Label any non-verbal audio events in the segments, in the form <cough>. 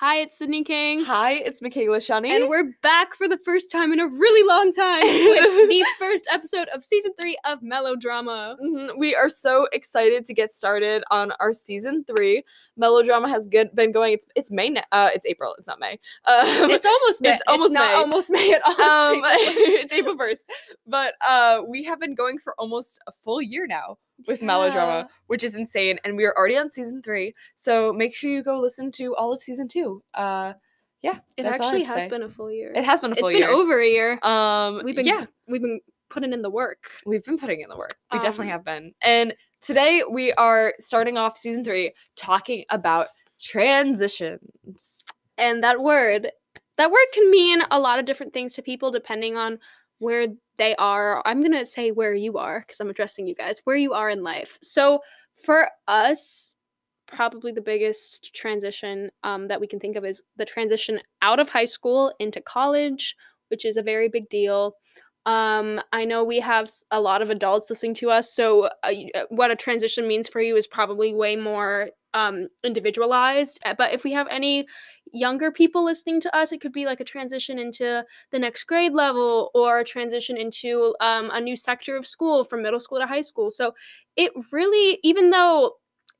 Hi, it's Sydney King. Hi, it's Michaela Shunney. And we're back for the first time in a really long time with the <laughs> first episode of season three of Melodrama. Mhm, We are so excited to get started on our season three. Melodrama has good, been going. It's it's May. na- Uh, it's April. It's not May. Um, It's almost May. It's almost not May. almost May at all. um, <laughs> It's it's April first. But uh, we have been going for almost a full year now with Yeah. Melodrama, which is insane. And we are already on season three. So make sure you go listen to all of season two. Uh, yeah, It that's all I actually has say. been a full year. It has been a full It's been year. over a year. Um, we've been yeah, we've been putting in the work. we've been putting in the work. We definitely Um, have been. And today we are starting off season three talking about transitions. And that word, that word can mean a lot of different things to people depending on where they are. I'm going to say where you are because I'm addressing you guys, where you are in life. So for us, probably the biggest transition um, that we can think of is the transition out of high school into college, which is a very big deal. Um, I know we have a lot of adults listening to us, so uh, uh, what a transition means for you is probably way more um, individualized. Uh, But if we have any younger people listening to us, it could be like a transition into the next grade level or a transition into um, a new sector of school from middle school to high school. So it really, even though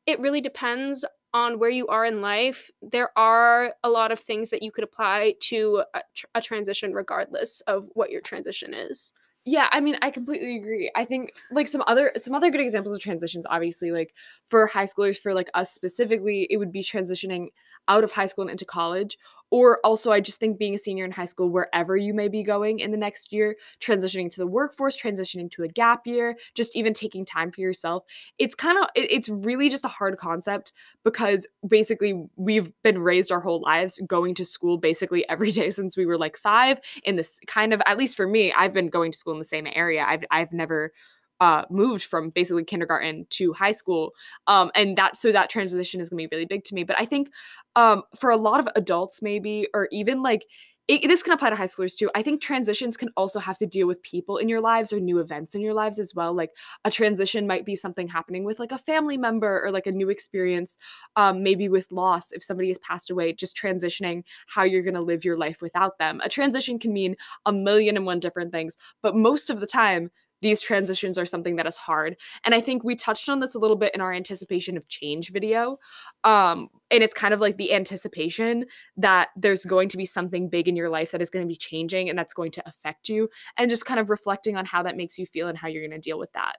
it really depends on where you are in life, there are a lot of things that you could apply to a, tr- a transition regardless of what your transition is. Yeah, I mean, I completely agree. I think like some other some other good examples of transitions, obviously, like for high schoolers, for like us specifically, it would be transitioning out of high school and into college. Or also, I just think being a senior in high school, wherever you may be going in the next year, transitioning to the workforce, transitioning to a gap year, just even taking time for yourself. It's kind of it, it's really just a hard concept because basically we've been raised our whole lives going to school basically every day since we were like five in this kind of at least for me i've been going to school in the same area i've, I've never uh, moved from basically kindergarten to high school um, and that so that transition is going to be really big to me but i think um, for a lot of adults maybe or even like it, this can apply to high schoolers too i think transitions can also have to deal with people in your lives or new events in your lives as well like a transition might be something happening with like a family member or like a new experience um, maybe with loss if somebody has passed away just transitioning how you're going to live your life without them. A transition can mean a million and one different things but most of the time these transitions are something that is hard and i think we touched on this a little bit in our anticipation of change video um and it's kind of like the anticipation that there's going to be something big in your life that is going to be changing and that's going to affect you and just kind of reflecting on how that makes you feel and how you're going to deal with that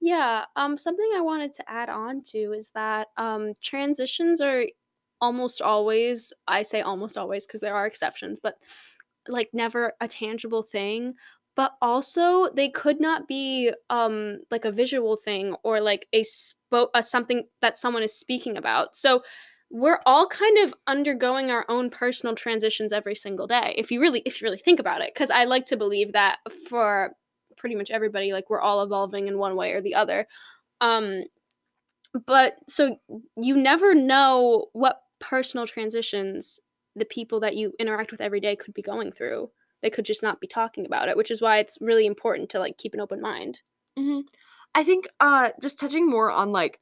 Yeah, um, something I wanted to add on to is that um, transitions are almost always, I say almost always because there are exceptions, but like never a tangible thing. But also, they could not be um, like a visual thing or like a, spo- a something that someone is speaking about. So we're all kind of undergoing our own personal transitions every single day. If you really, if you really think about it, because I like to believe that for pretty much everybody like we're all evolving in one way or the other um but so you never know what personal transitions the people that you interact with every day could be going through they could just not be talking about it which is why it's really important to like keep an open mind. Hmm I think uh just touching more on like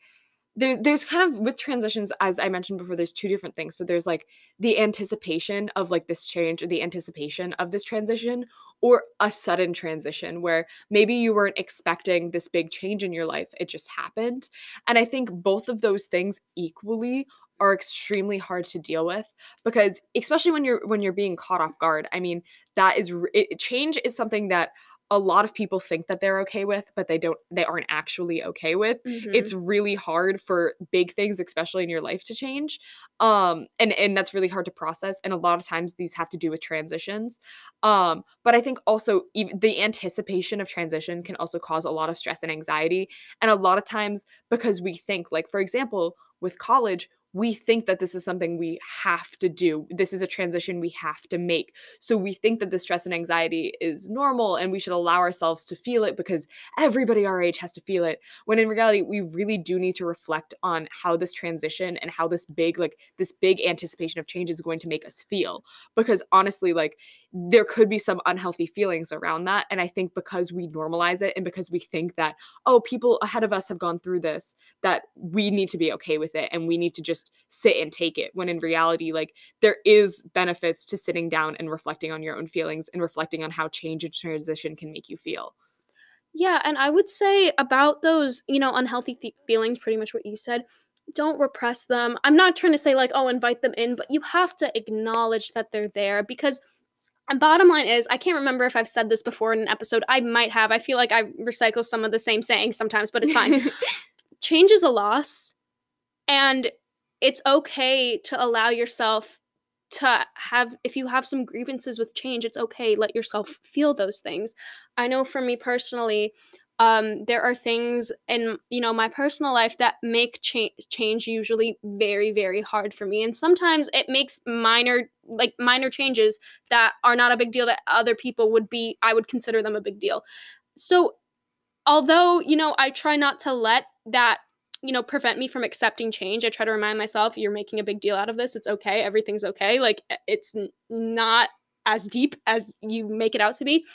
there, there's kind of with transitions as I mentioned before there's two different things. So there's like the anticipation of like this change or the anticipation of this transition or a sudden transition where maybe you weren't expecting this big change in your life it just happened. And I think both of those things equally are extremely hard to deal with because especially when you're when you're being caught off guard I mean that is it, change is something that a lot of people think that they're okay with but they don't they aren't actually okay with. It's really hard for big things especially in your life to change um and and that's really hard to process and a lot of times these have to do with transitions um but i think also even the anticipation of transition can also cause a lot of stress and anxiety and a lot of times because we think like for example with college we think that this is something we have to do. This is a transition we have to make. So we think that the stress and anxiety is normal and we should allow ourselves to feel it because everybody our age has to feel it. When in reality, we really do need to reflect on how this transition and how this big, like, this big anticipation of change is going to make us feel. Because honestly, like, there could be some unhealthy feelings around that. And I think because we normalize it and because we think that, oh, people ahead of us have gone through this, that we need to be okay with it and we need to just sit and take it. When in reality, like there is benefits to sitting down and reflecting on your own feelings and reflecting on how change and transition can make you feel. Yeah, and I would say about those, you know, unhealthy th- feelings, pretty much what you said, don't repress them. I'm not trying to say like, oh, invite them in, but you have to acknowledge that they're there because and bottom line is, I can't remember if I've said this before in an episode. I might have. I feel like I recycle some of the same sayings sometimes, but it's fine. <laughs> Change is a loss, and it's okay to allow yourself to have if you have some grievances with change it's okay let yourself feel those things i know for me personally um, there are things in you know my personal life that make cha- change usually very very hard for me and sometimes it makes minor like minor changes that are not a big deal that other people would be i would consider them a big deal. So although you know i try not to let that you know prevent me from accepting change i try to remind myself you're making a big deal out of this. It's okay. Everything's okay. Like it's not as deep as you make it out to be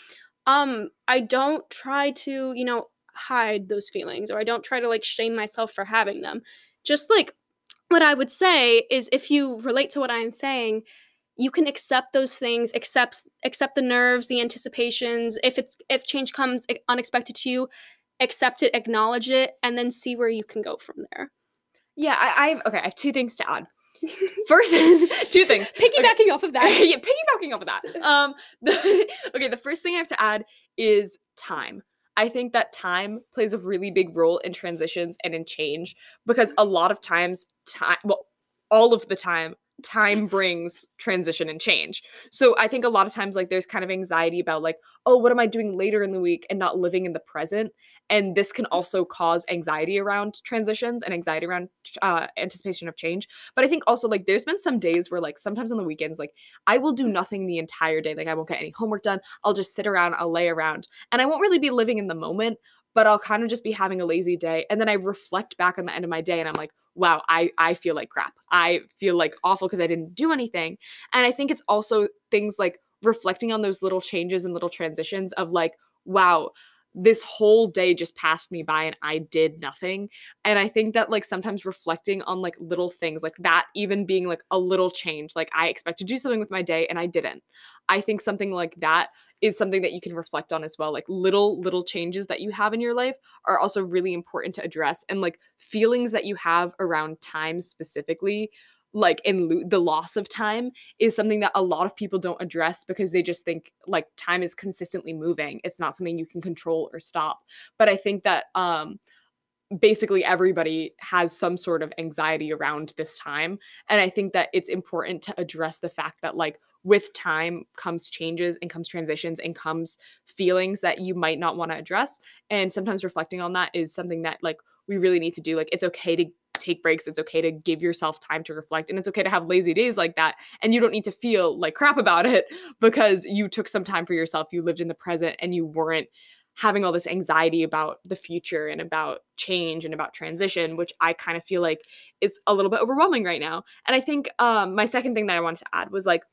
um i don't try to you know hide those feelings or i don't try to like shame myself for having them. Just like what i would say is if you relate to what i'm saying you can accept those things accept accept the nerves the anticipations. If it's if change comes unexpected to you accept it acknowledge it and then see where you can go from there. Yeah i i've okay i have two things to add First, <laughs> two things. Piggybacking okay. off of that. <laughs> yeah, piggybacking off of that. Um, <laughs> the, okay, the first thing I have to add is time. I think that time plays a really big role in transitions and in change because a lot of times, time, well, all of the time, time brings transition and change. So I think a lot of times like there's kind of anxiety about like, oh, what am I doing later in the week and not living in the present? And this can also cause anxiety around transitions and anxiety around uh, anticipation of change. But I think also like there's been some days where like sometimes on the weekends, like I will do nothing the entire day. Like I won't get any homework done. I'll just sit around, I'll lay around, and I won't really be living in the moment but I'll kind of just be having a lazy day. And then I reflect back on the end of my day and I'm like, wow, I, I feel like crap. I feel like awful because I didn't do anything. And I think it's also things like reflecting on those little changes and little transitions of like, wow, this whole day just passed me by and I did nothing. And I think that like sometimes reflecting on like little things like that, even being like a little change, like I expect to do something with my day and I didn't. I think something like that is something that you can reflect on as well. Like little, little changes that you have in your life are also really important to address. And like feelings that you have around time specifically, like in lo- the loss of time, is something that a lot of people don't address because they just think like time is consistently moving. It's not something you can control or stop. But I think that, um, basically everybody has some sort of anxiety around this time and i think that it's important to address the fact that like with time comes changes and comes transitions and comes feelings that you might not want to address and sometimes reflecting on that is something that like we really need to do like it's okay to take breaks it's okay to give yourself time to reflect and it's okay to have lazy days like that and you don't need to feel like crap about it <laughs> because you took some time for yourself you lived in the present and you weren't having all this anxiety about the future and about change and about transition which i kind of feel like is a little bit overwhelming right now and i think um my second thing that i wanted to add was like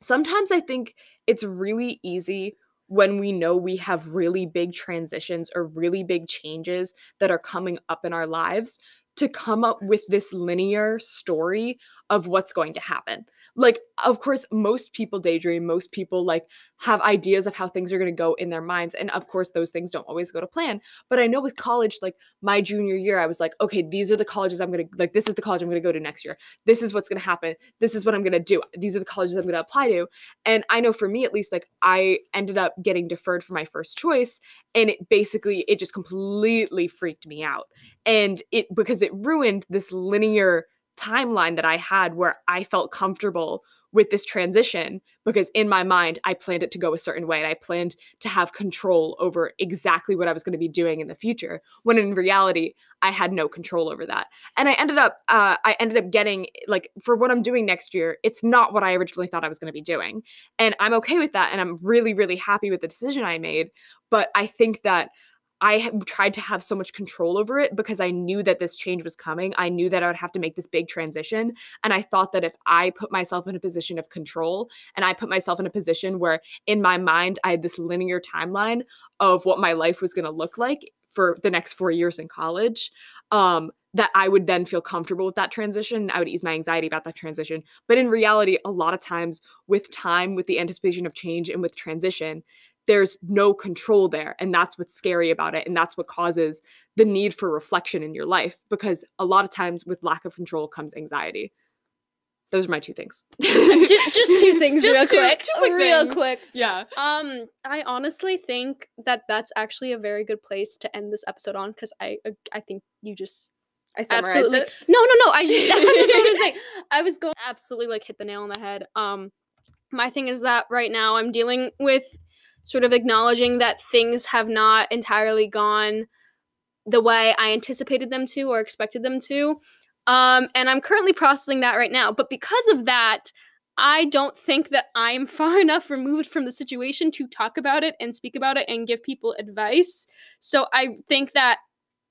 sometimes I think it's really easy when we know we have really big transitions or really big changes that are coming up in our lives to come up with this linear story of what's going to happen like of course most people daydream most people like have ideas of how things are going to go in their minds and of course those things don't always go to plan. But i know with college like my junior year i was like okay these are the colleges i'm going to like this is the college i'm going to go to next year. This is what's going to happen. This is what i'm going to do. These are the colleges i'm going to apply to. And i know for me at least like i ended up getting deferred for my first choice and it basically it just completely freaked me out. And it because it ruined this linear timeline that I had where I felt comfortable with this transition because in my mind I planned it to go a certain way and I planned to have control over exactly what I was going to be doing in the future when in reality I had no control over that. And I ended up uh, I ended up getting like for what I'm doing next year it's not what I originally thought I was going to be doing. And I'm okay with that and I'm really really happy with the decision I made but I think that I tried to have so much control over it because I knew that this change was coming. I knew that I would have to make this big transition. And I thought that if I put myself in a position of control and I put myself in a position where in my mind I had this linear timeline of what my life was going to look like for the next four years in college, um, that I would then feel comfortable with that transition. I would ease my anxiety about that transition. But in reality, a lot of times with time, with the anticipation of change, and with transition, there's no control there. And that's what's scary about it. And that's what causes the need for reflection in your life because a lot of times with lack of control comes anxiety. Those are my two things. just, just two <laughs> things, Just real two- quick. two quick real things. quick. yeah. Um, I honestly think that that's actually a very good place to end this episode on because I uh, I think you just I summarized absolutely it. no no no I just <laughs> that's what I was saying. <laughs> I was going absolutely like hit the nail on the head. Um, my thing is that right now I'm dealing with sort of acknowledging that things have not entirely gone the way I anticipated them to or expected them to. Um, and I'm currently processing that right now. But because of that, I don't think that I'm <laughs> far enough removed from the situation to talk about it and speak about it and give people advice. So I think that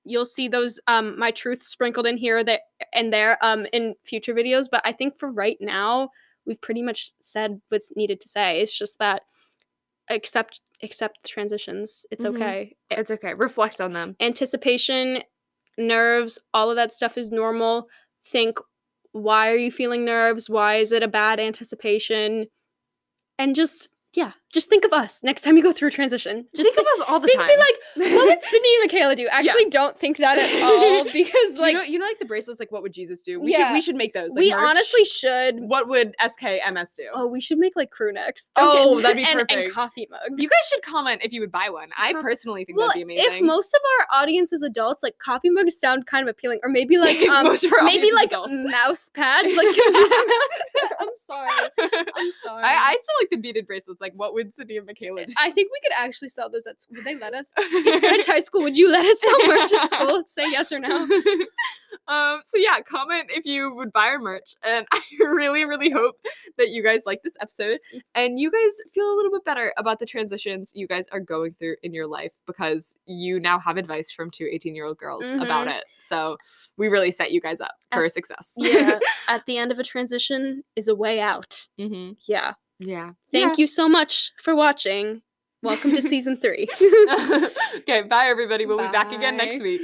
you'll see those um my truth sprinkled in here that and there um in future videos. But I think for right now, we've pretty much said what's needed to say. It's just that accept accept the transitions. It's Mhm. okay. It's okay. Reflect on them. Anticipation, nerves, all of that stuff is normal. Think why are you feeling nerves? Why is it a bad anticipation? And just yeah, just think of us next time you go through a transition. Just Think of us all the time. think, time. be like, what would Sydney and Michaela do? <laughs> Actually, don't think that at <laughs> all because like you know, you know, like the bracelets. Like, what would Jesus do? We Yeah. should we should make those. like, we merch. honestly should. What would SKMS do? Oh, we should make like crew necks. Oh, that'd be and, and perfect. coffee mugs. You guys should comment if you would buy one. I Uh-huh. personally think well, that'd be amazing. if most of our audience is adults, like coffee mugs sound kind of appealing, or maybe <laughs> like um, most of our maybe like adults. mouse pads, like mouse. I'm sorry. I'm sorry. I, I still like the beaded bracelets. Like, what would Sydney and Michaela? I think we could actually sell those at. s- Would they let us? <laughs> East Greenwich High School. Would you let us sell merch at school? Say yes or no. <laughs> um, so yeah, comment if you would buy our merch, and <laughs> I really, really hope that you guys like this episode and you guys feel a little bit better about the transitions you guys are going through in your life because you now have advice from two 18 year old girls about it. So we really set you guys up for success. Yeah. At the end of a transition is a way out. hmm Yeah. Yeah. Thank you so much for watching. Welcome to <laughs> season three. <laughs> <laughs> okay, bye everybody. We'll be back again next week.